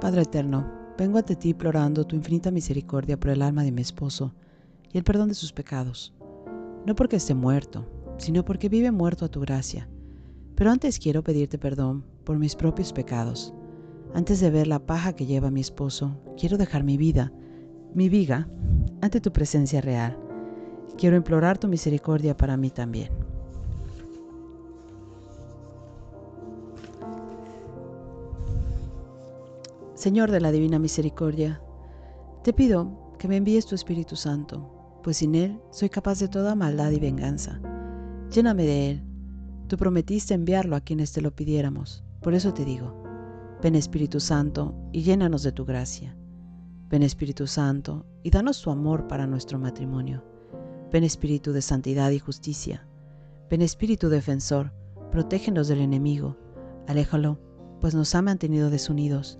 Padre eterno, vengo ante ti implorando tu infinita misericordia por el alma de mi esposo y el perdón de sus pecados. No porque esté muerto, sino porque vive muerto a tu gracia. Pero antes quiero pedirte perdón por mis propios pecados. Antes de ver la paja que lleva mi esposo, quiero dejar mi vida, mi viga, ante tu presencia real. Quiero implorar tu misericordia para mí también. Señor de la Divina Misericordia, te pido que me envíes tu Espíritu Santo, pues sin Él soy capaz de toda maldad y venganza. Lléname de Él. Tú prometiste enviarlo a quienes te lo pidiéramos. Por eso te digo, ven Espíritu Santo y llénanos de tu gracia. Ven Espíritu Santo y danos tu amor para nuestro matrimonio. Ven Espíritu de santidad y justicia. Ven Espíritu defensor, protégenos del enemigo. Aléjalo, pues nos ha mantenido desunidos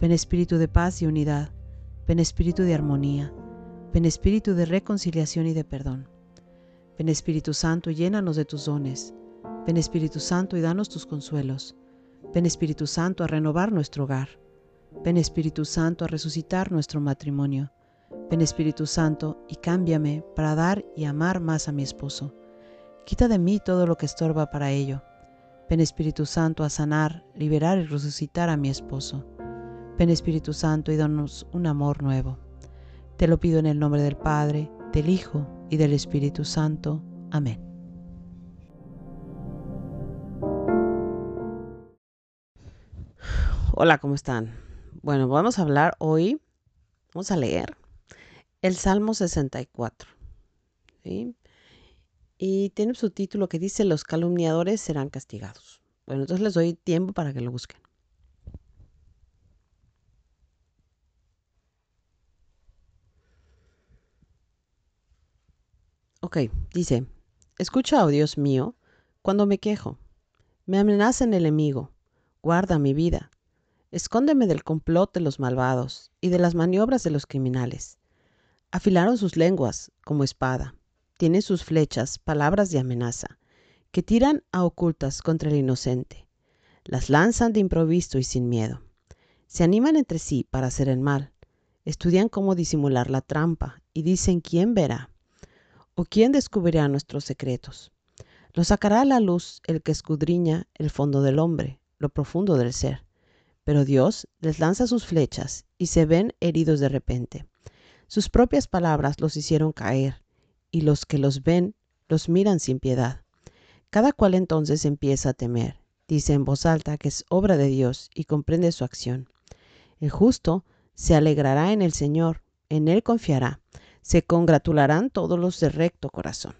Ven espíritu de paz y unidad, ven espíritu de armonía, ven espíritu de reconciliación y de perdón. Ven Espíritu Santo y llénanos de tus dones. Ven Espíritu Santo y danos tus consuelos. Ven Espíritu Santo a renovar nuestro hogar. Ven Espíritu Santo a resucitar nuestro matrimonio. Ven Espíritu Santo y cámbiame para dar y amar más a mi esposo. Quita de mí todo lo que estorba para ello. Ven Espíritu Santo a sanar, liberar y resucitar a mi esposo. Ven Espíritu Santo y danos un amor nuevo. Te lo pido en el nombre del Padre, del Hijo y del Espíritu Santo. Amén. Hola, ¿cómo están? Bueno, vamos a hablar hoy, vamos a leer el Salmo 64. Y tiene su título que dice, los calumniadores serán castigados. Bueno, entonces les doy tiempo para que lo busquen. Ok, dice, escucha, oh Dios mío, cuando me quejo. Me amenaza el enemigo. Guarda mi vida. Escóndeme del complot de los malvados y de las maniobras de los criminales. Afilaron sus lenguas como espada. Tienen sus flechas palabras de amenaza, que tiran a ocultas contra el inocente. Las lanzan de improviso y sin miedo. Se animan entre sí para hacer el mal. Estudian cómo disimular la trampa y dicen quién verá. ¿O quién descubrirá nuestros secretos? Lo sacará a la luz el que escudriña el fondo del hombre, lo profundo del ser. Pero Dios les lanza sus flechas y se ven heridos de repente. Sus propias palabras los hicieron caer, y los que los ven los miran sin piedad. Cada cual entonces empieza a temer, dice en voz alta que es obra de Dios y comprende su acción. El justo se alegrará en el Señor, en él confiará se congratularán todos los de recto corazón.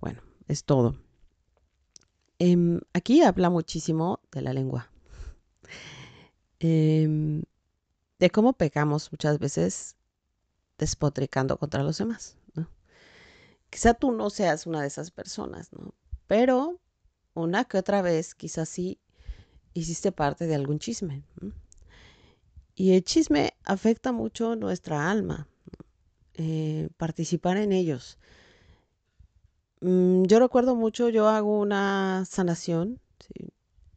Bueno, es todo. Em, aquí habla muchísimo de la lengua, em, de cómo pecamos muchas veces despotricando contra los demás. Quizá tú no seas una de esas personas, ¿no? pero una que otra vez quizás sí hiciste parte de algún chisme. Y el chisme afecta mucho nuestra alma, eh, participar en ellos. Mm, yo recuerdo mucho, yo hago una sanación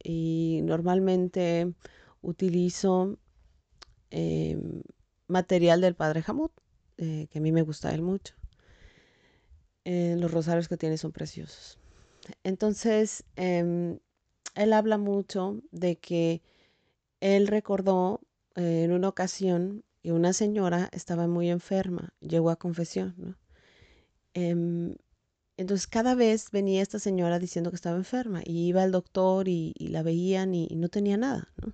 y normalmente utilizo em, material del Padre Jamut, eh, que a mí me gusta él mucho. Eh, los rosarios que tiene son preciosos. Entonces, em, él habla mucho de que él recordó en una ocasión y una señora estaba muy enferma, llegó a confesión, ¿no? Em, entonces cada vez venía esta señora diciendo que estaba enferma y iba al doctor y, la veían y, no tenía nada, ¿no?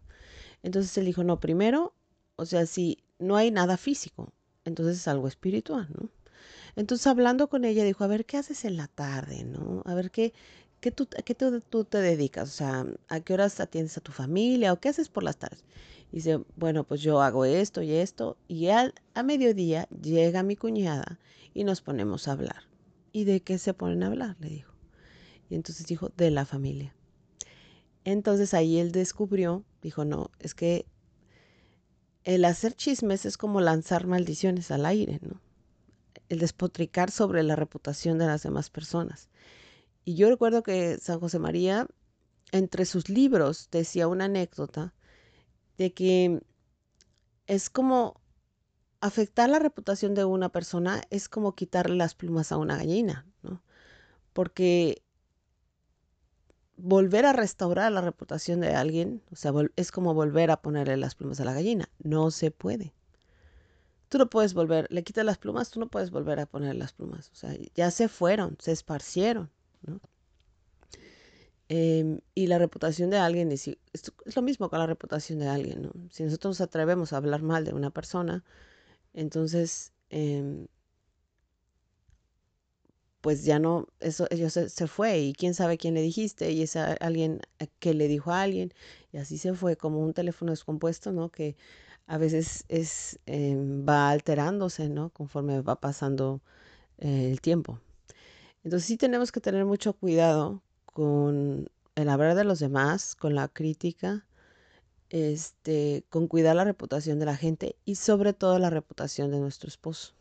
Entonces él dijo, no, primero, o sea, si no hay nada físico, entonces es algo espiritual, ¿no? Entonces hablando con ella dijo, a ver, ¿qué haces en la tarde, no? A ver, ¿qué, qué, tú, qué tú, tú te dedicas? O sea, ¿a qué horas atiendes a tu familia o qué haces por las tardes? Dice, bueno, pues yo hago esto y esto. Y al, a mediodía llega mi cuñada y nos ponemos a hablar. ¿Y de qué se ponen a hablar? Le dijo. Y entonces dijo, de la familia. Entonces ahí él descubrió, dijo, no, es que el hacer chismes es como lanzar maldiciones al aire, ¿no? El despotricar sobre la reputación de las demás personas. Y yo recuerdo que San José María, entre sus libros, decía una anécdota de que es como afectar la reputación de una persona es como quitarle las plumas a una gallina, ¿no? Porque volver a restaurar la reputación de alguien, o sea, es como volver a ponerle las plumas a la gallina. No se puede. Tú no puedes volver, le quitas las plumas, tú no puedes volver a poner las plumas. O sea, ya se fueron, se esparcieron, ¿no? Em, y la reputación de alguien es, es, lo mismo con la reputación de alguien, ¿no? Si nosotros nos atrevemos a hablar mal de una persona, entonces eh, pues ya no, eso se, se, fue y quién sabe quién le dijiste y es alguien que le dijo a alguien y así se fue como un teléfono descompuesto, ¿no? Que a veces es, eh, va alterándose, ¿no? Conforme va pasando eh, el tiempo. Entonces sí tenemos que tener mucho cuidado con el hablar de los demás, con la crítica, este, con cuidar la reputación de la gente y sobre todo la reputación de nuestro esposo.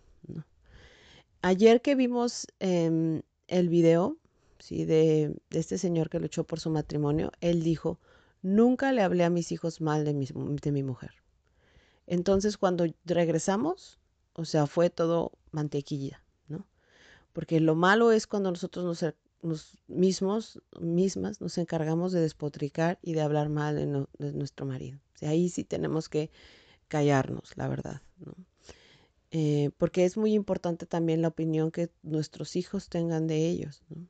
Ayer que vimos em, el video ¿sí? de, este señor que luchó por su matrimonio, él dijo, nunca le hablé a mis hijos mal de mi, de mi mujer. Entonces cuando regresamos, o sea, fue todo mantequilla, ¿no? Porque lo malo es cuando nosotros nos, mismos, mismas, nos encargamos de despotricar y de hablar mal de, nuestro marido. Ahí sí tenemos que callarnos, la verdad, ¿no? Eh, porque es muy importante también la opinión que nuestros hijos tengan de ellos. ¿no?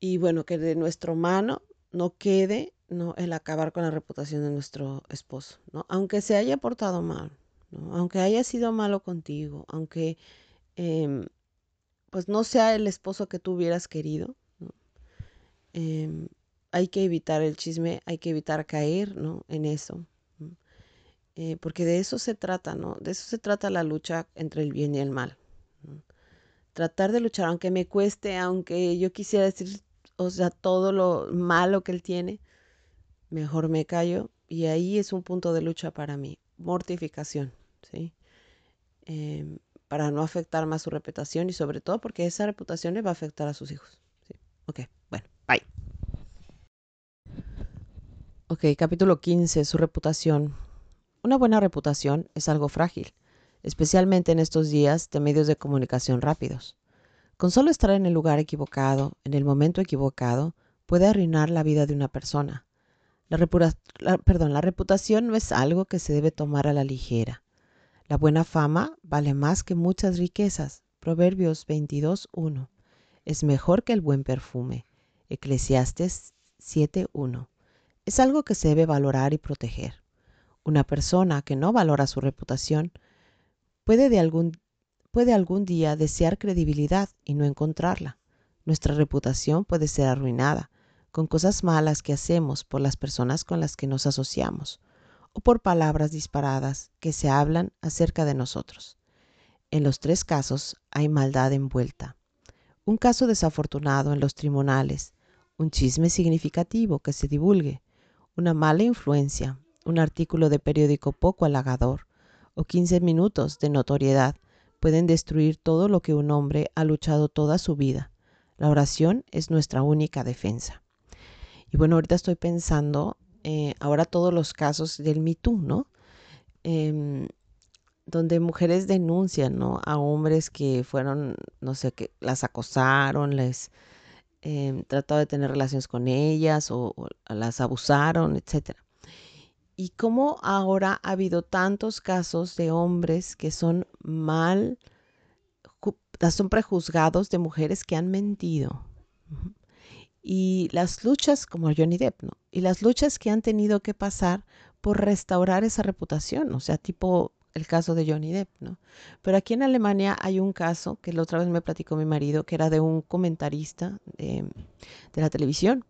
Y bueno, que de nuestra mano no quede ¿no? el acabar con la reputación de nuestro esposo, ¿no? aunque se haya portado mal, ¿no? aunque haya sido malo contigo, aunque eh, pues no sea el esposo que tú hubieras querido. Eh, hay que evitar el chisme, hay que evitar caer ¿no? en eso. Eh, porque de eso se trata, ¿no? De eso se trata la lucha entre el bien y el mal. Tratar de luchar, aunque me cueste, aunque yo quisiera decir, o sea, todo lo malo que él tiene, mejor me callo. Y ahí es un punto de lucha para mí, mortificación, ¿sí? Em, para no afectar más su reputación y sobre todo porque esa reputación le va a afectar a sus hijos. ¿sí? Ok, bueno, bye. Ok, capítulo 15, su reputación. Una buena reputación es algo frágil, especialmente en estos días de medios de comunicación rápidos. Con solo estar en el lugar equivocado, en el momento equivocado, puede arruinar la vida de una persona. La, perdón, la reputación no es algo que se debe tomar a la ligera. La buena fama vale más que muchas riquezas. Proverbios 22.1. Es mejor que el buen perfume. Eclesiastes 7.1. Es algo que se debe valorar y proteger. Una persona que no valora su reputación puede, de algún, puede algún día desear credibilidad y no encontrarla. Nuestra reputación puede ser arruinada con cosas malas que hacemos por las personas con las que nos asociamos o por palabras disparadas que se hablan acerca de nosotros. En los tres casos hay maldad envuelta. Un caso desafortunado en los tribunales, un chisme significativo que se divulgue, una mala influencia, un artículo de periódico poco halagador o 15 minutos de notoriedad pueden destruir todo lo que un hombre ha luchado toda su vida. La oración es nuestra única defensa. Y bueno, ahorita estoy pensando, eh, ahora todos los casos del Me ¿no? Em, donde mujeres denuncian, ¿no? A hombres que fueron, no sé, que las acosaron, les eh, tratado de tener relaciones con ellas o, las abusaron, etcétera y cómo ahora ha habido tantos casos de hombres que son mal, son prejuzgados de mujeres que han mentido. Y las luchas, como Johnny Depp, ¿no? Y las luchas que han tenido que pasar por restaurar esa reputación, o sea, tipo el caso de Johnny Depp, ¿no? Pero aquí en Alemania hay un caso que la otra vez me platicó mi marido, que era de un comentarista de, la televisión,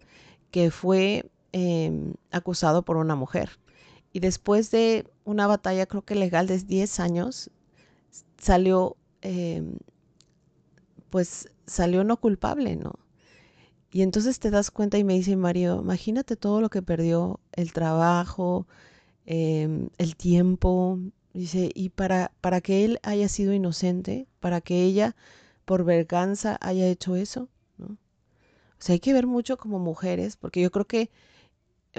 que fue em, acusado por una mujer y después de una batalla, creo que legal de 10 años, salió, em, pues salió no culpable, ¿no? Y entonces te das cuenta y me dice Mario, imagínate todo lo que perdió, el trabajo, em, el tiempo, dice, y para, para que él haya sido inocente, para que ella por venganza haya hecho eso, ¿no? O sea, hay que ver mucho como mujeres, porque yo creo que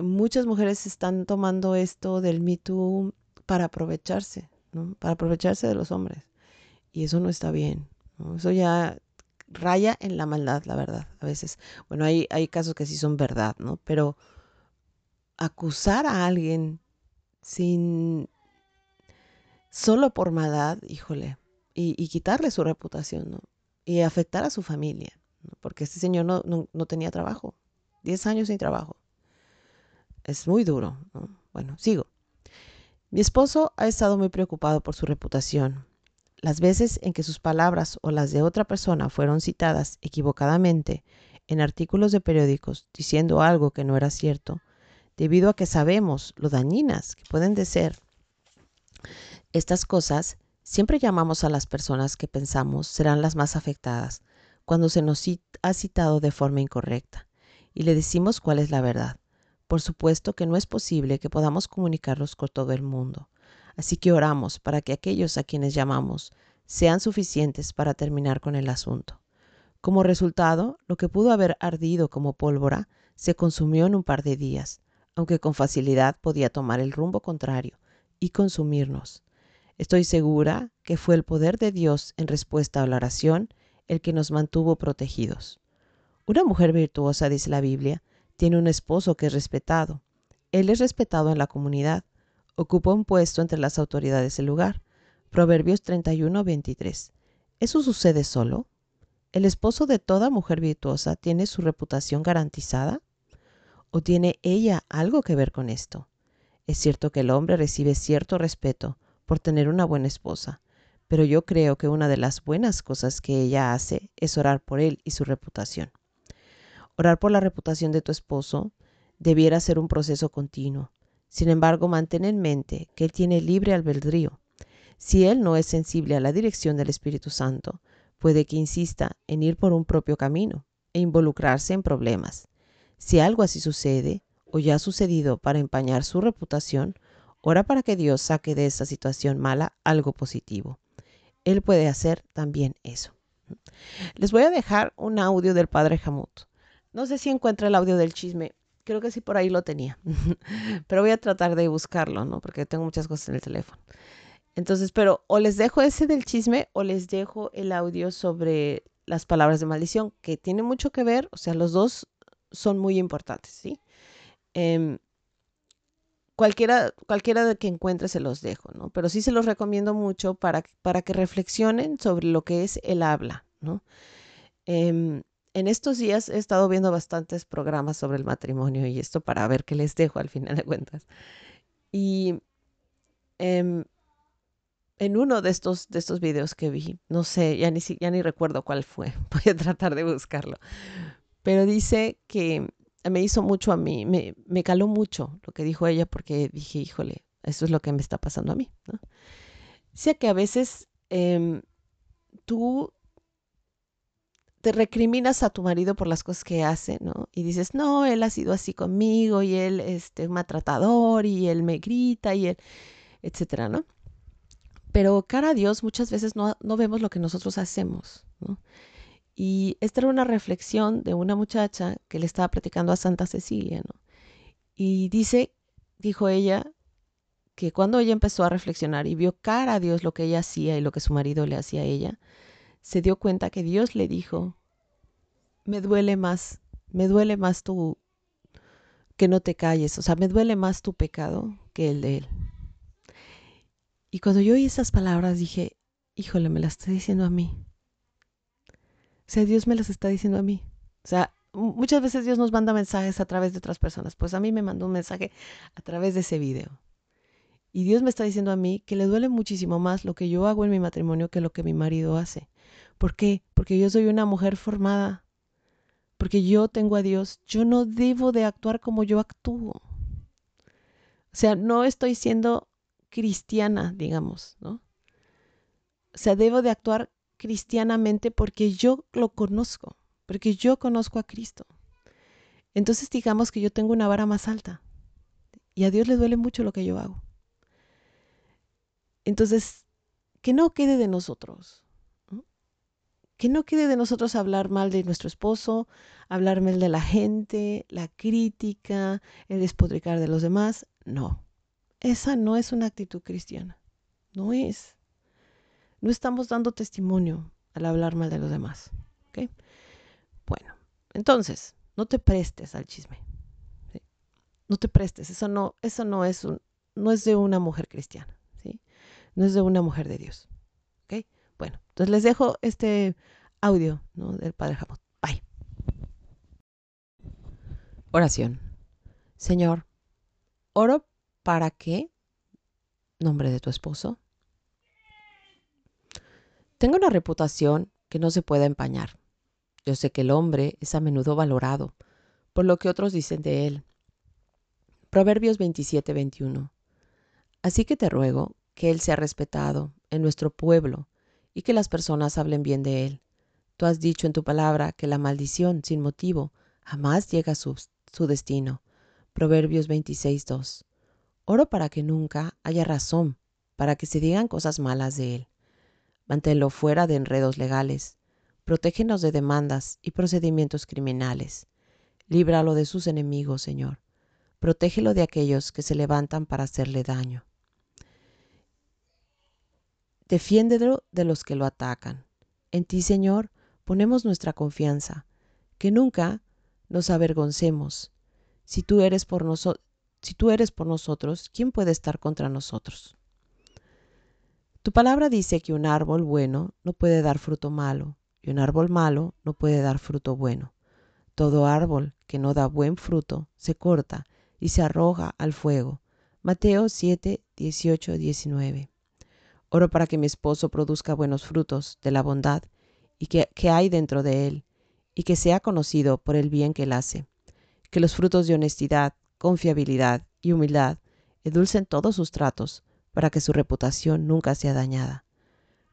muchas mujeres están tomando esto del Me Too para aprovecharse, ¿no? Para aprovecharse de los hombres. Y eso no está bien. Eso ya raya en la maldad, la verdad, a veces. Bueno, hay, hay casos que sí son verdad, ¿no? Pero acusar a alguien sin solo por maldad, híjole, y, quitarle su reputación, ¿no? Y afectar a su familia, porque este señor no, no, tenía trabajo, 10 años sin trabajo. Es muy duro, ¿no? Bueno, sigo. Mi esposo ha estado muy preocupado por su reputación. Las veces en que sus palabras o las de otra persona fueron citadas equivocadamente en artículos de periódicos diciendo algo que no era cierto, debido a que sabemos lo dañinas que pueden de ser estas cosas, siempre llamamos a las personas que pensamos serán las más afectadas cuando se nos ha citado de forma incorrecta y le decimos cuál es la verdad. Por supuesto que no es posible que podamos comunicarlos con todo el mundo. Así que oramos para que aquellos a quienes llamamos sean suficientes para terminar con el asunto. Como resultado, lo que pudo haber ardido como pólvora se consumió en un par de días, aunque con facilidad podía tomar el rumbo contrario y consumirnos. Estoy segura que fue el poder de Dios en respuesta a la oración el que nos mantuvo protegidos. Una mujer virtuosa, dice la Biblia, tiene un esposo que es respetado. Él es respetado en la comunidad. Ocupa un puesto entre las autoridades del lugar. Proverbios 31, 23. ¿Eso sucede solo? ¿El esposo de toda mujer virtuosa tiene su reputación garantizada? ¿O tiene ella algo que ver con esto? Es cierto que el hombre recibe cierto respeto, por tener una buena esposa, pero yo creo que una de las buenas cosas que ella hace es orar por él y su reputación. Orar por la reputación de tu esposo debiera ser un proceso continuo. Sin embargo, mantén en mente que él tiene libre albedrío. Si él no es sensible a la dirección del Espíritu Santo, puede que insista en ir por un propio camino e involucrarse en problemas. Si algo así sucede o ya ha sucedido para empañar su reputación, Ora para que Dios saque de esta situación mala algo positivo. Él puede hacer también eso. Les voy a dejar un audio del padre Hamut. No sé si encuentra el audio del chisme. Creo que sí por ahí lo tenía. pero voy a tratar de buscarlo, ¿no? Porque tengo muchas cosas en el teléfono. Entonces, pero o les dejo ese del chisme o les dejo el audio sobre las palabras de maldición, que tiene mucho que ver, o sea, los dos son muy importantes, ¿sí? Eh, cualquiera, cualquiera de que encuentre se los dejo, ¿no? Pero sí se los recomiendo mucho para, para que reflexionen sobre lo que es el habla, ¿no? Em, en estos días he estado viendo bastantes programas sobre el matrimonio y esto para ver qué les dejo al final de cuentas. Y em, en uno de estos, de estos videos que vi, no sé, ya ni, ya ni recuerdo cuál fue, voy a tratar de buscarlo, pero dice que me hizo mucho a mí, me, me, caló mucho lo que dijo ella porque dije, híjole, eso es lo que me está pasando a mí. ¿no? que a veces em, tú te recriminas a tu marido por las cosas que hace, ¿no? Y dices, no, él ha sido así conmigo y él es este, maltratador y él me grita y él, etcétera, ¿no? Pero cara a Dios muchas veces no, no vemos lo que nosotros hacemos, ¿no? Y esta era una reflexión de una muchacha que le estaba platicando a Santa Cecilia, ¿no? Y dice, dijo ella, que cuando ella empezó a reflexionar y vio cara a Dios lo que ella hacía y lo que su marido le hacía a ella, se dio cuenta que Dios le dijo, me duele más, me duele más tu que no te calles, o sea, me duele más tu pecado que el de él. Y cuando yo oí esas palabras dije, híjole, me las está diciendo a mí. O sea, Dios me las está diciendo a mí. O sea, muchas veces Dios nos manda mensajes a través de otras personas. Pues a mí me mandó un mensaje a través de ese video. Y Dios me está diciendo a mí que le duele muchísimo más lo que yo hago en mi matrimonio que lo que mi marido hace. ¿Por qué? Porque yo soy una mujer formada. Porque yo tengo a Dios. Yo no debo de actuar como yo actúo. O sea, no estoy siendo cristiana, digamos, ¿no? O sea, debo de actuar cristianamente porque yo lo conozco, porque yo conozco a Cristo. Entonces digamos que yo tengo una vara más alta y a Dios le duele mucho lo que yo hago. Entonces, que no quede de nosotros, que no quede de nosotros hablar mal de nuestro esposo, hablar mal de la gente, la crítica, el despotricar de los demás. No, esa no es una actitud cristiana. No es. No estamos dando testimonio al hablar mal de los demás. Bueno, entonces, no te prestes al chisme. No te prestes. Eso no, eso no es un, no es de una mujer cristiana. No es de una mujer de Dios. ¿okay? Bueno, entonces les dejo este audio del Padre Jamón. Bye. Oración. Señor, oro para que, nombre de tu esposo, tenga una reputación que no se pueda empañar. Yo sé que el hombre es a menudo valorado por lo que otros dicen de él. Proverbios 27, 21. Así que te ruego que él sea respetado en nuestro pueblo y que las personas hablen bien de él. Tú has dicho en tu palabra que la maldición sin motivo jamás llega a su, destino. Proverbios 26, 2. Oro para que nunca haya razón para que se digan cosas malas de él. Manténlo fuera de enredos legales. Protégenos de demandas y procedimientos criminales. Líbralo de sus enemigos, Señor. Protégelo de aquellos que se levantan para hacerle daño. Defiéndelo de los que lo atacan. En ti, Señor, ponemos nuestra confianza. Que nunca nos avergoncemos. Si tú eres por, nosotros, ¿quién puede estar contra nosotros? Tu palabra dice que un árbol bueno no puede dar fruto malo, y un árbol malo no puede dar fruto bueno. Todo árbol que no da buen fruto se corta y se arroja al fuego. Mateo 7, 18, 19. Oro para que mi esposo produzca buenos frutos de la bondad y que, que hay dentro de él, y que sea conocido por el bien que él hace. Que los frutos de honestidad, confiabilidad y humildad edulcen todos sus tratos, para que su reputación nunca sea dañada.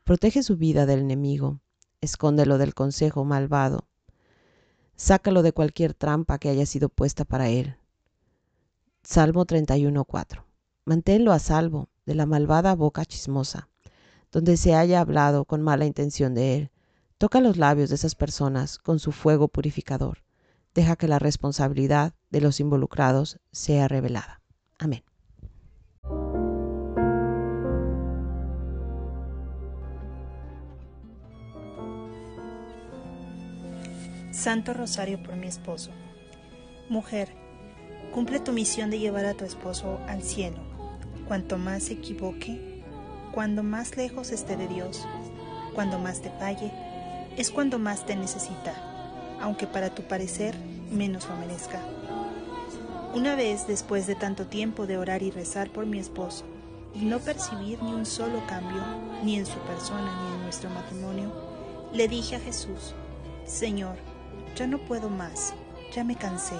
Protege su vida del enemigo, escóndelo del consejo malvado, sácalo de cualquier trampa que haya sido puesta para él. Salmo 31.4. Manténlo a salvo de la malvada boca chismosa, donde se haya hablado con mala intención de él. Toca los labios de esas personas con su fuego purificador. Deja que la responsabilidad de los involucrados sea revelada. Amén. Santo Rosario por mi esposo. Mujer, cumple tu misión de llevar a tu esposo al cielo. Cuanto más se equivoque, cuando más lejos esté de Dios, cuando más te falle, es cuando más te necesita, aunque para tu parecer menos lo merezca. Una vez después de tanto tiempo de orar y rezar por mi esposo, y no percibir ni un solo cambio, ni en su persona ni en nuestro matrimonio, le dije a Jesús, Señor, ya no puedo más, ya me cansé.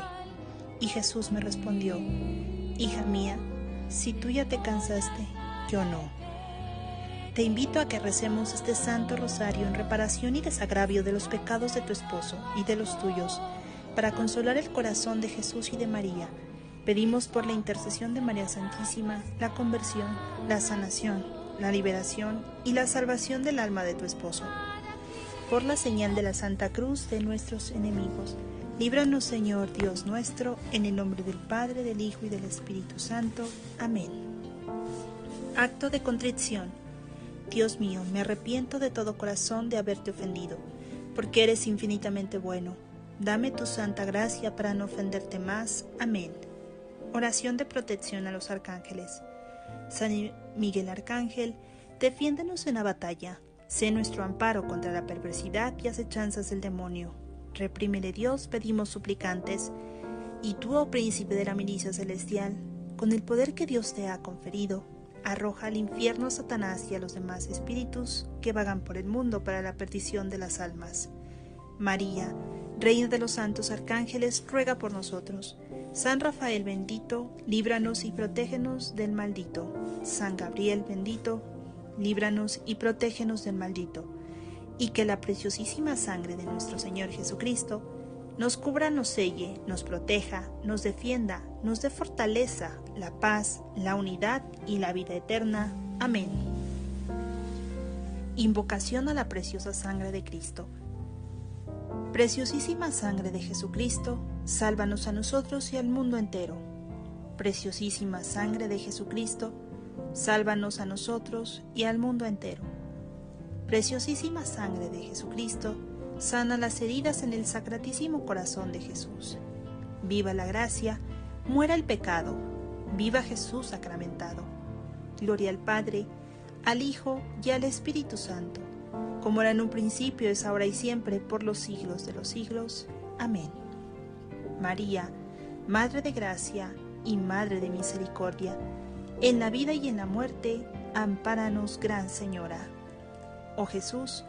Y Jesús me respondió, Hija mía, si tú ya te cansaste, yo no. Te invito a que recemos este Santo Rosario en reparación y desagravio de los pecados de tu esposo y de los tuyos, para consolar el corazón de Jesús y de María. Pedimos por la intercesión de María Santísima la conversión, la sanación, la liberación y la salvación del alma de tu esposo por la señal de la Santa Cruz de nuestros enemigos. Líbranos, Señor Dios nuestro, en el nombre del Padre, del Hijo y del Espíritu Santo. Amén. Acto de contrición. Dios mío, me arrepiento de todo corazón de haberte ofendido, porque eres infinitamente bueno. Dame tu santa gracia para no ofenderte más. Amén. Oración de protección a los arcángeles. San Miguel Arcángel, defiéndenos en la batalla Sé nuestro amparo contra la perversidad y acechanzas del demonio. Reprímele Dios, pedimos suplicantes. Y tú, oh príncipe de la milicia celestial, con el poder que Dios te ha conferido, arroja al infierno a Satanás y a los demás espíritus que vagan por el mundo para la perdición de las almas. María, Reina de los santos arcángeles, ruega por nosotros. San Rafael bendito, líbranos y protégenos del maldito. San Gabriel bendito, líbranos y protégenos del maldito, y que la preciosísima sangre de nuestro Señor Jesucristo nos cubra, nos selle, nos proteja, nos defienda, nos dé fortaleza, la paz, la unidad y la vida eterna. Amén. Invocación a la preciosa sangre de Cristo. Preciosísima sangre de Jesucristo, sálvanos a nosotros y al mundo entero. Preciosísima sangre de Jesucristo, sálvanos a nosotros y al mundo entero. Preciosísima sangre de Jesucristo, sana las heridas en el sacratísimo corazón de Jesús. Viva la gracia, muera el pecado, viva Jesús sacramentado. Gloria al Padre, al Hijo y al Espíritu Santo, como era en un principio, es ahora y siempre, por los siglos de los siglos. Amén. María, Madre de Gracia y Madre de Misericordia, en la vida y en la muerte, ampáranos, Gran Señora. Oh Jesús,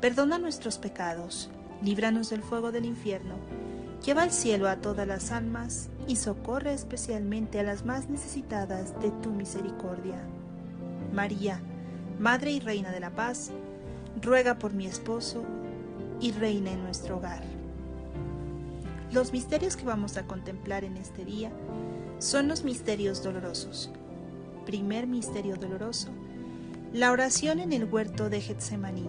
perdona nuestros pecados, líbranos del fuego del infierno, lleva al cielo a todas las almas y socorre especialmente a las más necesitadas de tu misericordia. María, Madre y Reina de la Paz, ruega por mi esposo y reina en nuestro hogar. Los misterios que vamos a contemplar en este día son los misterios dolorosos. Primer misterio doloroso, la oración en el huerto de Getsemaní.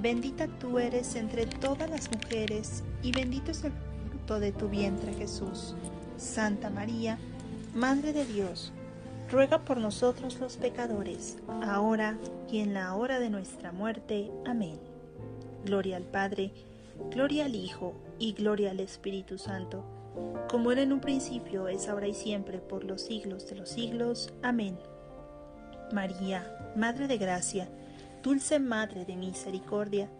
Bendita tú eres entre todas las mujeres, y bendito es el fruto de tu vientre Jesús. Santa María, Madre de Dios, ruega por nosotros los pecadores, ahora y en la hora de nuestra muerte. Amén. Gloria al Padre, gloria al Hijo, y gloria al Espíritu Santo, como era en un principio, es ahora y siempre, por los siglos de los siglos. Amén. María, Madre de Gracia, Dulce Madre de Misericordia,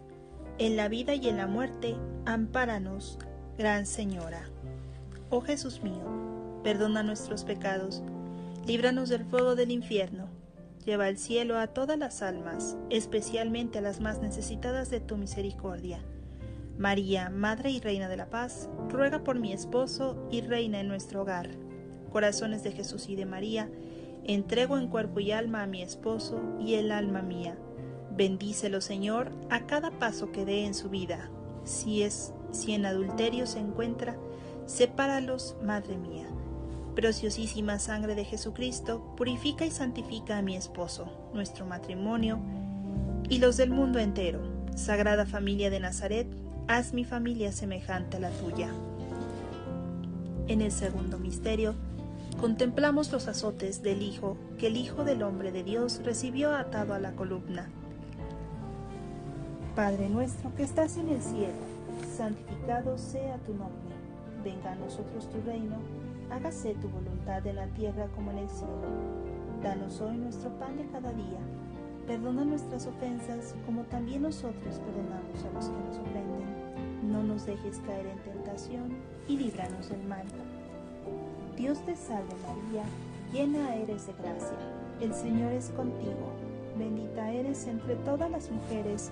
en la vida y en la muerte, ampáranos, Gran Señora. Oh Jesús mío, perdona nuestros pecados, líbranos del fuego del infierno, lleva al cielo a todas las almas, especialmente a las más necesitadas de tu misericordia. María, Madre y Reina de la Paz, ruega por mi esposo y reina en nuestro hogar. Corazones de Jesús y de María, entrego en cuerpo y alma a mi esposo y el alma mía Bendícelo, Señor, a cada paso que dé en su vida. Si es si en adulterio se encuentra, sepáralos, Madre mía. Preciosísima sangre de Jesucristo, purifica y santifica a mi esposo, nuestro matrimonio y los del mundo entero. Sagrada familia de Nazaret, haz mi familia semejante a la tuya. En el segundo misterio, contemplamos los azotes del Hijo que el Hijo del Hombre de Dios recibió atado a la columna. Padre nuestro que estás en el cielo, santificado sea tu nombre. Venga a nosotros tu reino, hágase tu voluntad en la tierra como en el cielo. Danos hoy nuestro pan de cada día. Perdona nuestras ofensas como también nosotros perdonamos a los que nos ofenden. No nos dejes caer en tentación y líbranos del mal. Dios te salve María, llena eres de gracia. El Señor es contigo. Bendita eres entre todas las mujeres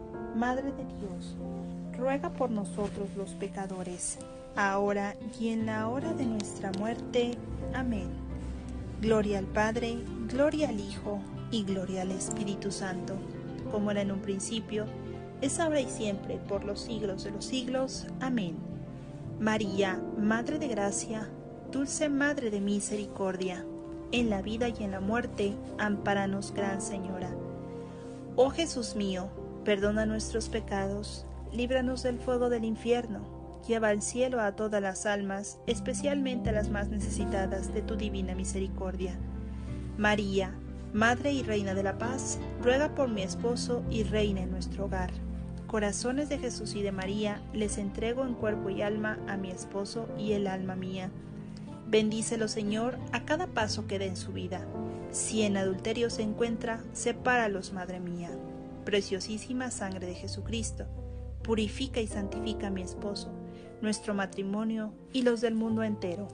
Madre de Dios, ruega por nosotros los pecadores, ahora y en la hora de nuestra muerte. Amén. Gloria al Padre, gloria al Hijo y gloria al Espíritu Santo, como era en un principio, es ahora y siempre, por los siglos de los siglos. Amén. María, Madre de Gracia, Dulce Madre de Misericordia, en la vida y en la muerte, amparanos, Gran Señora. Oh Jesús mío, perdona nuestros pecados, líbranos del fuego del infierno, lleva al cielo a todas las almas, especialmente a las más necesitadas de tu divina misericordia. María, Madre y Reina de la Paz, ruega por mi esposo y reina en nuestro hogar corazones de Jesús y de María, les entrego en cuerpo y alma a mi esposo y el alma mía. Bendícelo, Señor, a cada paso que dé en su vida. Si en adulterio se encuentra, sepáralos, Madre mía. Preciosísima sangre de Jesucristo, purifica y santifica a mi esposo, nuestro matrimonio y los del mundo entero.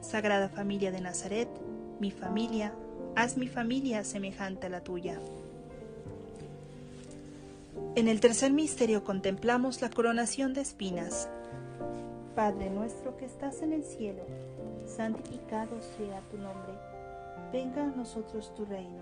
Sagrada familia de Nazaret, mi familia, haz mi familia semejante a la tuya. En el tercer misterio contemplamos la coronación de espinas. Padre nuestro que estás en el cielo, santificado sea tu nombre. Venga a nosotros tu reino.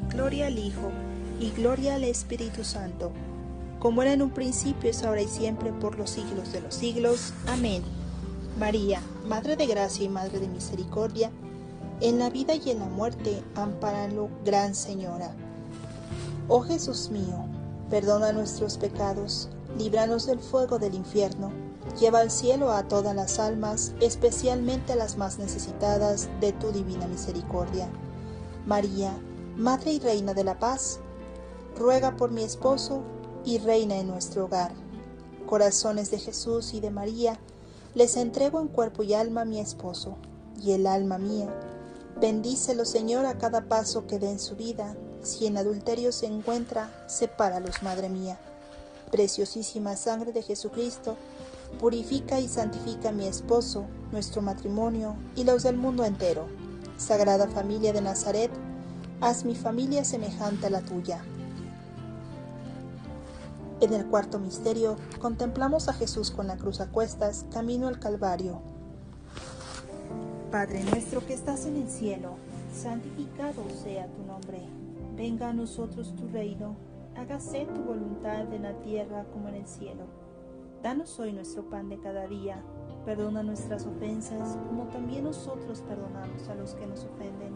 gloria al Hijo, y gloria al Espíritu Santo, como era en un principio, es ahora y siempre, por los siglos de los siglos. Amén. María, Madre de Gracia y Madre de Misericordia, en la vida y en la muerte, ampáralo, Gran Señora. Oh Jesús mío, perdona nuestros pecados, líbranos del fuego del infierno, lleva al cielo a todas las almas, especialmente a las más necesitadas de tu divina misericordia. María, Madre y Reina de la Paz, ruega por mi esposo y reina en nuestro hogar. Corazones de Jesús y de María, les entrego en cuerpo y alma a mi esposo y el alma mía. Bendícelo, Señor, a cada paso que dé en su vida. Si en adulterio se encuentra, sepáralos, Madre mía. Preciosísima sangre de Jesucristo, purifica y santifica a mi esposo, nuestro matrimonio y los del mundo entero. Sagrada familia de Nazaret, haz mi familia semejante a la tuya. En el cuarto misterio, contemplamos a Jesús con la cruz a cuestas, camino al Calvario. Padre nuestro que estás en el cielo, santificado sea tu nombre. Venga a nosotros tu reino, hágase tu voluntad en la tierra como en el cielo. Danos hoy nuestro pan de cada día, perdona nuestras ofensas como también nosotros perdonamos a los que nos ofenden.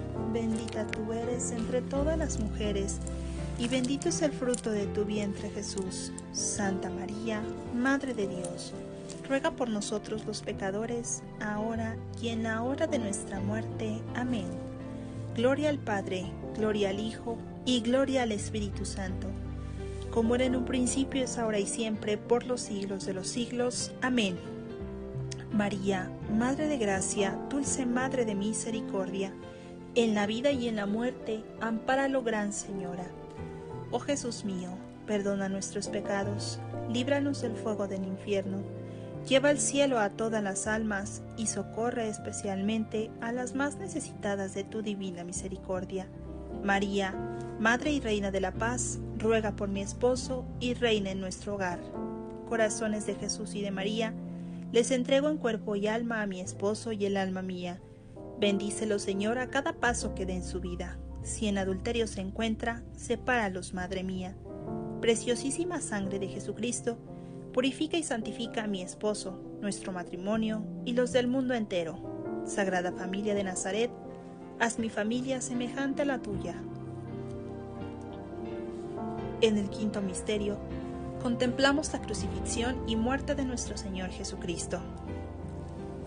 bendita tú eres entre todas las mujeres, y bendito es el fruto de tu vientre Jesús. Santa María, Madre de Dios, ruega por nosotros los pecadores, ahora y en la hora de nuestra muerte. Amén. Gloria al Padre, gloria al Hijo, y gloria al Espíritu Santo, como era en un principio, es ahora y siempre, por los siglos de los siglos. Amén. María, Madre de Gracia, dulce Madre de Misericordia, en la vida y en la muerte, ampáralo, Gran Señora. Oh Jesús mío, perdona nuestros pecados, líbranos del fuego del infierno, lleva al cielo a todas las almas y socorre especialmente a las más necesitadas de tu divina misericordia. María, Madre y Reina de la Paz, ruega por mi esposo y reina en nuestro hogar. Corazones de Jesús y de María, les entrego en cuerpo y alma a mi esposo y el alma mía. Bendícelo, Señor, a cada paso que dé en su vida. Si en adulterio se encuentra, sepáralos, Madre mía. Preciosísima sangre de Jesucristo, purifica y santifica a mi esposo, nuestro matrimonio y los del mundo entero. Sagrada familia de Nazaret, haz mi familia semejante a la tuya. En el quinto misterio, contemplamos la crucifixión y muerte de nuestro Señor Jesucristo.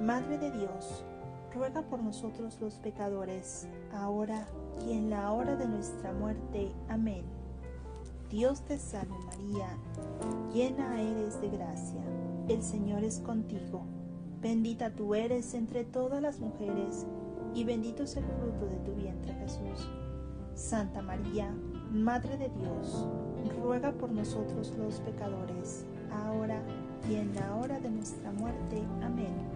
Madre de Dios, ruega por nosotros los pecadores, ahora y en la hora de nuestra muerte. Amén. Dios te salve María, llena eres de gracia, el Señor es contigo. Bendita tú eres entre todas las mujeres, y bendito es el fruto de tu vientre Jesús. Santa María, Madre de Dios, ruega por nosotros los pecadores, ahora y en la hora de nuestra muerte. Amén.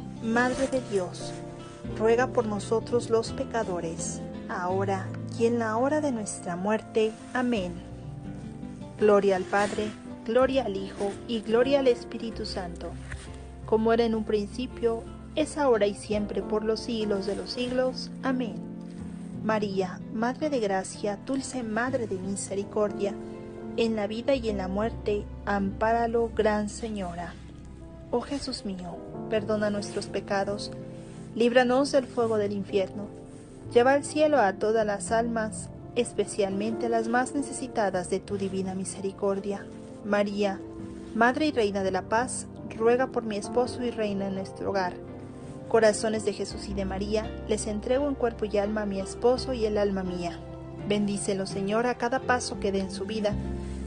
Madre de Dios, ruega por nosotros los pecadores, ahora y en la hora de nuestra muerte. Amén. Gloria al Padre, gloria al Hijo y gloria al Espíritu Santo, como era en un principio, es ahora y siempre, por los siglos de los siglos. Amén. María, Madre de Gracia, dulce Madre de Misericordia, en la vida y en la muerte, ampáralo, Gran Señora. Oh Jesús mío, perdona nuestros pecados, líbranos del fuego del infierno, lleva al cielo a todas las almas, especialmente a las más necesitadas de tu divina misericordia. María, Madre y Reina de la Paz, ruega por mi esposo y reina en nuestro hogar Corazones de Jesús y de María, les entrego en cuerpo y alma a mi esposo y el alma mía. Bendícelo, Señor, a cada paso que dé en su vida.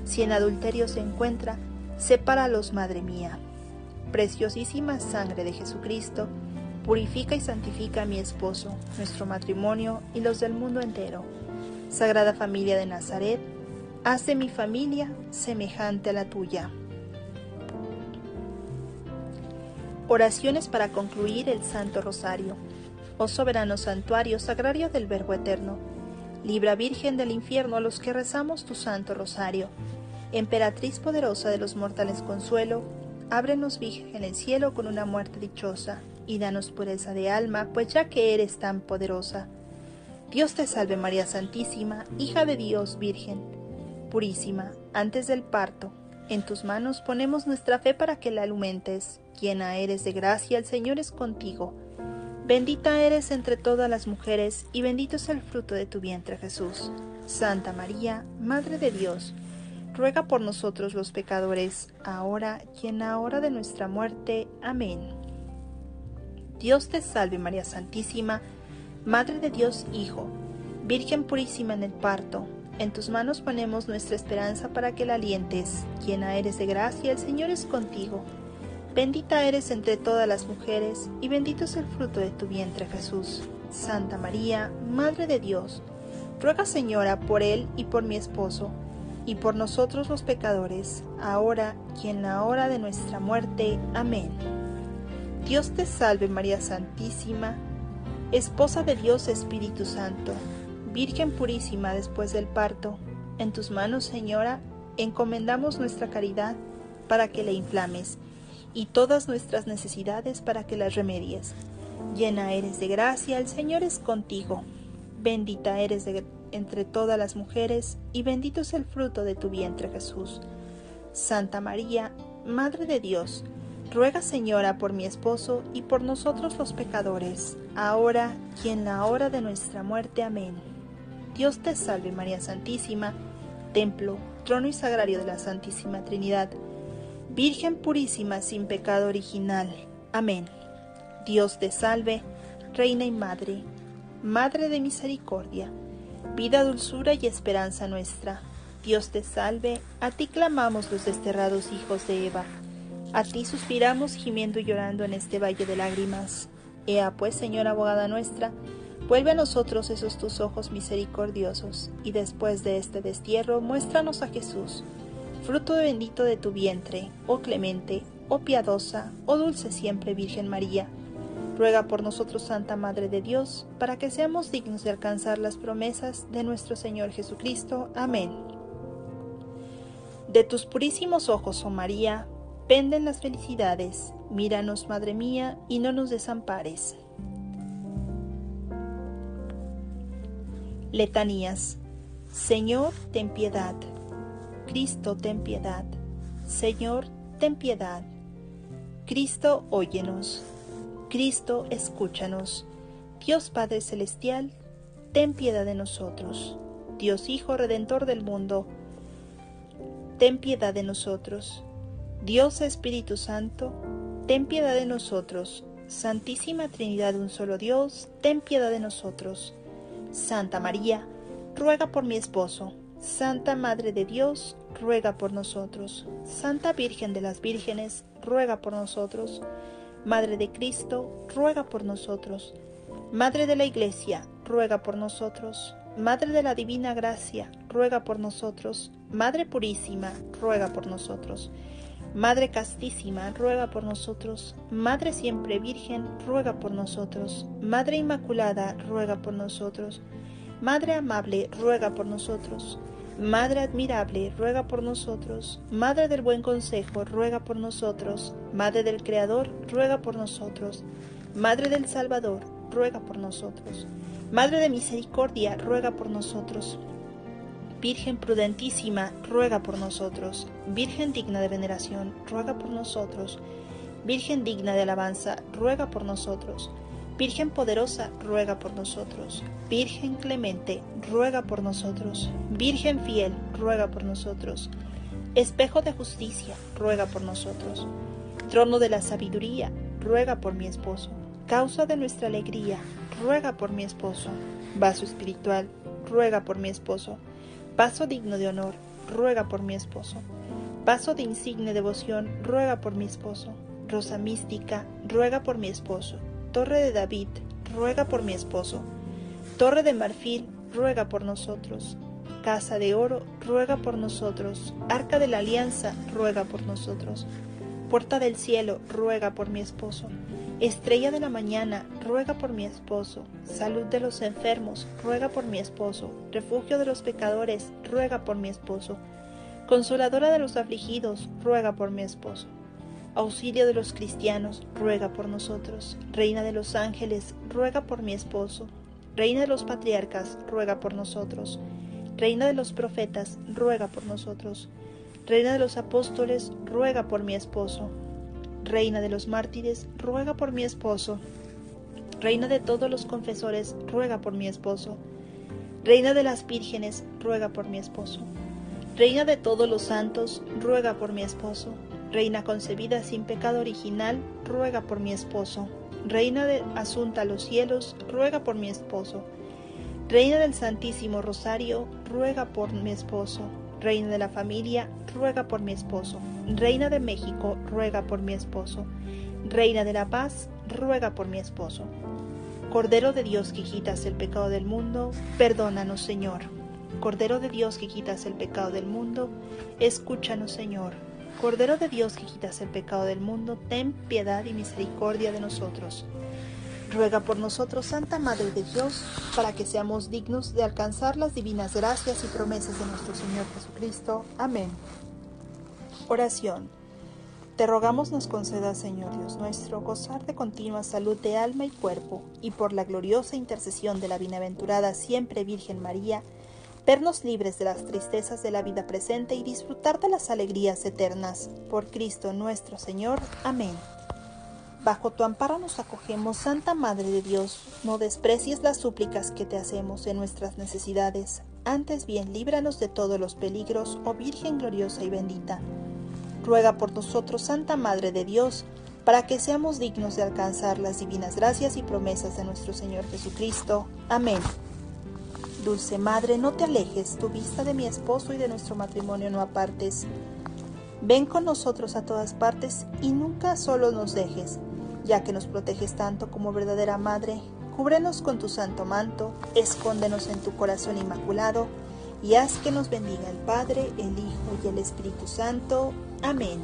Si en adulterio se encuentra, sepáralos, Madre mía. Preciosísima sangre de Jesucristo, purifica y santifica a mi esposo, nuestro matrimonio y los del mundo entero. Sagrada familia de Nazaret, haz de mi familia semejante a la tuya. Oraciones para concluir el Santo Rosario. Oh soberano santuario, sagrario del Verbo Eterno, libra Virgen del infierno a los que rezamos tu Santo Rosario. Emperatriz poderosa de los mortales consuelo, ábrenos Virgen el cielo con una muerte dichosa, y danos pureza de alma, pues ya que eres tan poderosa. Dios te salve María Santísima, hija de Dios Virgen, purísima, antes del parto en tus manos ponemos nuestra fe para que la alumentes. Llena eres de gracia, el Señor es contigo. Bendita eres entre todas las mujeres, y bendito es el fruto de tu vientre Jesús. Santa María, Madre de Dios, ruega por nosotros los pecadores, ahora y en la hora de nuestra muerte. Amén. Dios te salve María Santísima, Madre de Dios Hijo, Virgen purísima en el parto en tus manos ponemos nuestra esperanza para que la alientes. Llena eres de gracia, el Señor es contigo. Bendita eres entre todas las mujeres, y bendito es el fruto de tu vientre Jesús. Santa María, Madre de Dios, ruega Señora por él y por mi esposo, y por nosotros los pecadores, ahora y en la hora de nuestra muerte. Amén. Dios te salve María Santísima, Esposa de Dios Espíritu Santo Virgen purísima después del parto, en tus manos, Señora, encomendamos nuestra caridad para que la inflames y todas nuestras necesidades para que las remedies. Llena eres de gracia, el Señor es contigo. Bendita eres entre todas las mujeres y bendito es el fruto de tu vientre Jesús. Santa María, Madre de Dios, ruega Señora por mi esposo y por nosotros los pecadores, ahora y en la hora de nuestra muerte. Amén. Dios te salve María Santísima, templo, trono y sagrario de la Santísima Trinidad, Virgen purísima sin pecado original. Amén. Dios te salve, Reina y Madre, Madre de misericordia, vida, dulzura y esperanza nuestra. Dios te salve, a ti clamamos los desterrados hijos de Eva, a ti suspiramos gimiendo y llorando en este valle de lágrimas. Ea pues, Señora abogada nuestra, Vuelve a nosotros esos tus ojos misericordiosos, y después de este destierro muéstranos a Jesús, fruto bendito de tu vientre, oh clemente, oh piadosa, oh dulce siempre Virgen María. Ruega por nosotros, Santa Madre de Dios, para que seamos dignos de alcanzar las promesas de nuestro Señor Jesucristo. Amén. De tus purísimos ojos, oh María, penden las felicidades. Míranos, Madre mía, y no nos desampares. Letanías. Señor, ten piedad. Cristo, ten piedad. Señor, ten piedad. Cristo, óyenos. Cristo, escúchanos. Dios Padre Celestial, ten piedad de nosotros. Dios Hijo Redentor del mundo, ten piedad de nosotros. Dios Espíritu Santo, ten piedad de nosotros. Santísima Trinidad de un solo Dios, ten piedad de nosotros. Santa María, ruega por mi esposo. Santa Madre de Dios, ruega por nosotros. Santa Virgen de las Vírgenes, ruega por nosotros. Madre de Cristo, ruega por nosotros. Madre de la Iglesia, ruega por nosotros. Madre de la Divina Gracia, ruega por nosotros. Madre Purísima, ruega por nosotros. Madre Castísima, ruega por nosotros. Madre Siempre Virgen, ruega por nosotros. Madre Inmaculada, ruega por nosotros. Madre Amable, ruega por nosotros. Madre admirable, ruega por nosotros. Madre del buen consejo, ruega por nosotros. Madre del Creador, ruega por nosotros. Madre del Salvador, ruega por nosotros. Madre de misericordia, ruega por nosotros. Virgen prudentísima, ruega por nosotros. Virgen digna de veneración, ruega por nosotros. Virgen digna de alabanza, ruega por nosotros. Virgen poderosa, ruega por nosotros. Virgen clemente, ruega por nosotros. Virgen fiel, ruega por nosotros. Espejo de justicia, ruega por nosotros. Trono de la sabiduría, ruega por mi esposo. Causa de nuestra alegría, ruega por mi esposo. Vaso espiritual, ruega por mi esposo. Vaso digno de honor, ruega por mi esposo. Vaso de insigne devoción, ruega por mi esposo. Rosa mística, ruega por mi esposo. Torre de David, ruega por mi esposo. Torre de marfil, ruega por nosotros. Casa de oro, ruega por nosotros. Arca de la alianza, ruega por nosotros. Puerta del cielo, ruega por mi esposo. Estrella de la mañana, ruega por mi esposo. Salud de los enfermos, ruega por mi esposo. Refugio de los pecadores, ruega por mi esposo. Consoladora de los afligidos, ruega por mi esposo. Auxilio de los cristianos, ruega por nosotros. Reina de los ángeles, ruega por mi esposo. Reina de los patriarcas, ruega por nosotros. Reina de los profetas, ruega por nosotros. Reina de los apóstoles, ruega por mi esposo. Reina de los mártires, ruega por mi esposo. Reina de todos los confesores, ruega por mi esposo. Reina de las vírgenes, ruega por mi esposo. Reina de todos los santos, ruega por mi esposo. Reina concebida sin pecado original, ruega por mi esposo. Reina de asunta a los cielos, ruega por mi esposo. Reina del Santísimo Rosario, ruega por mi esposo. Reina de la familia, ruega por mi esposo. Reina de México, ruega por mi esposo. Reina de la paz, ruega por mi esposo. Cordero de Dios que quitas el pecado del mundo, perdónanos Señor. Cordero de Dios que quitas el pecado del mundo, escúchanos Señor. Cordero de Dios que quitas el pecado del mundo, ten piedad y misericordia de nosotros. Ruega por nosotros, Santa Madre de Dios, para que seamos dignos de alcanzar las divinas gracias y promesas de nuestro Señor Jesucristo. Amén. Oración. Te rogamos nos conceda, Señor Dios nuestro, gozar de continua salud de alma y cuerpo, y por la gloriosa intercesión de la bienaventurada siempre Virgen María, vernos libres de las tristezas de la vida presente y disfrutar de las alegrías eternas. Por Cristo nuestro Señor. Amén. Bajo tu amparo nos acogemos, Santa Madre de Dios. No desprecies las súplicas que te hacemos en nuestras necesidades. Antes bien, líbranos de todos los peligros, oh Virgen gloriosa y bendita. Ruega por nosotros, Santa Madre de Dios, para que seamos dignos de alcanzar las divinas gracias y promesas de nuestro Señor Jesucristo. Amén. Dulce Madre, no te alejes, tu vista de mi esposo y de nuestro matrimonio no apartes. Ven con nosotros a todas partes y nunca solo nos dejes, ya que nos proteges tanto como verdadera Madre. Cúbrenos con tu santo manto, escóndenos en tu corazón inmaculado, y haz que nos bendiga el Padre, el Hijo y el Espíritu Santo. Amén.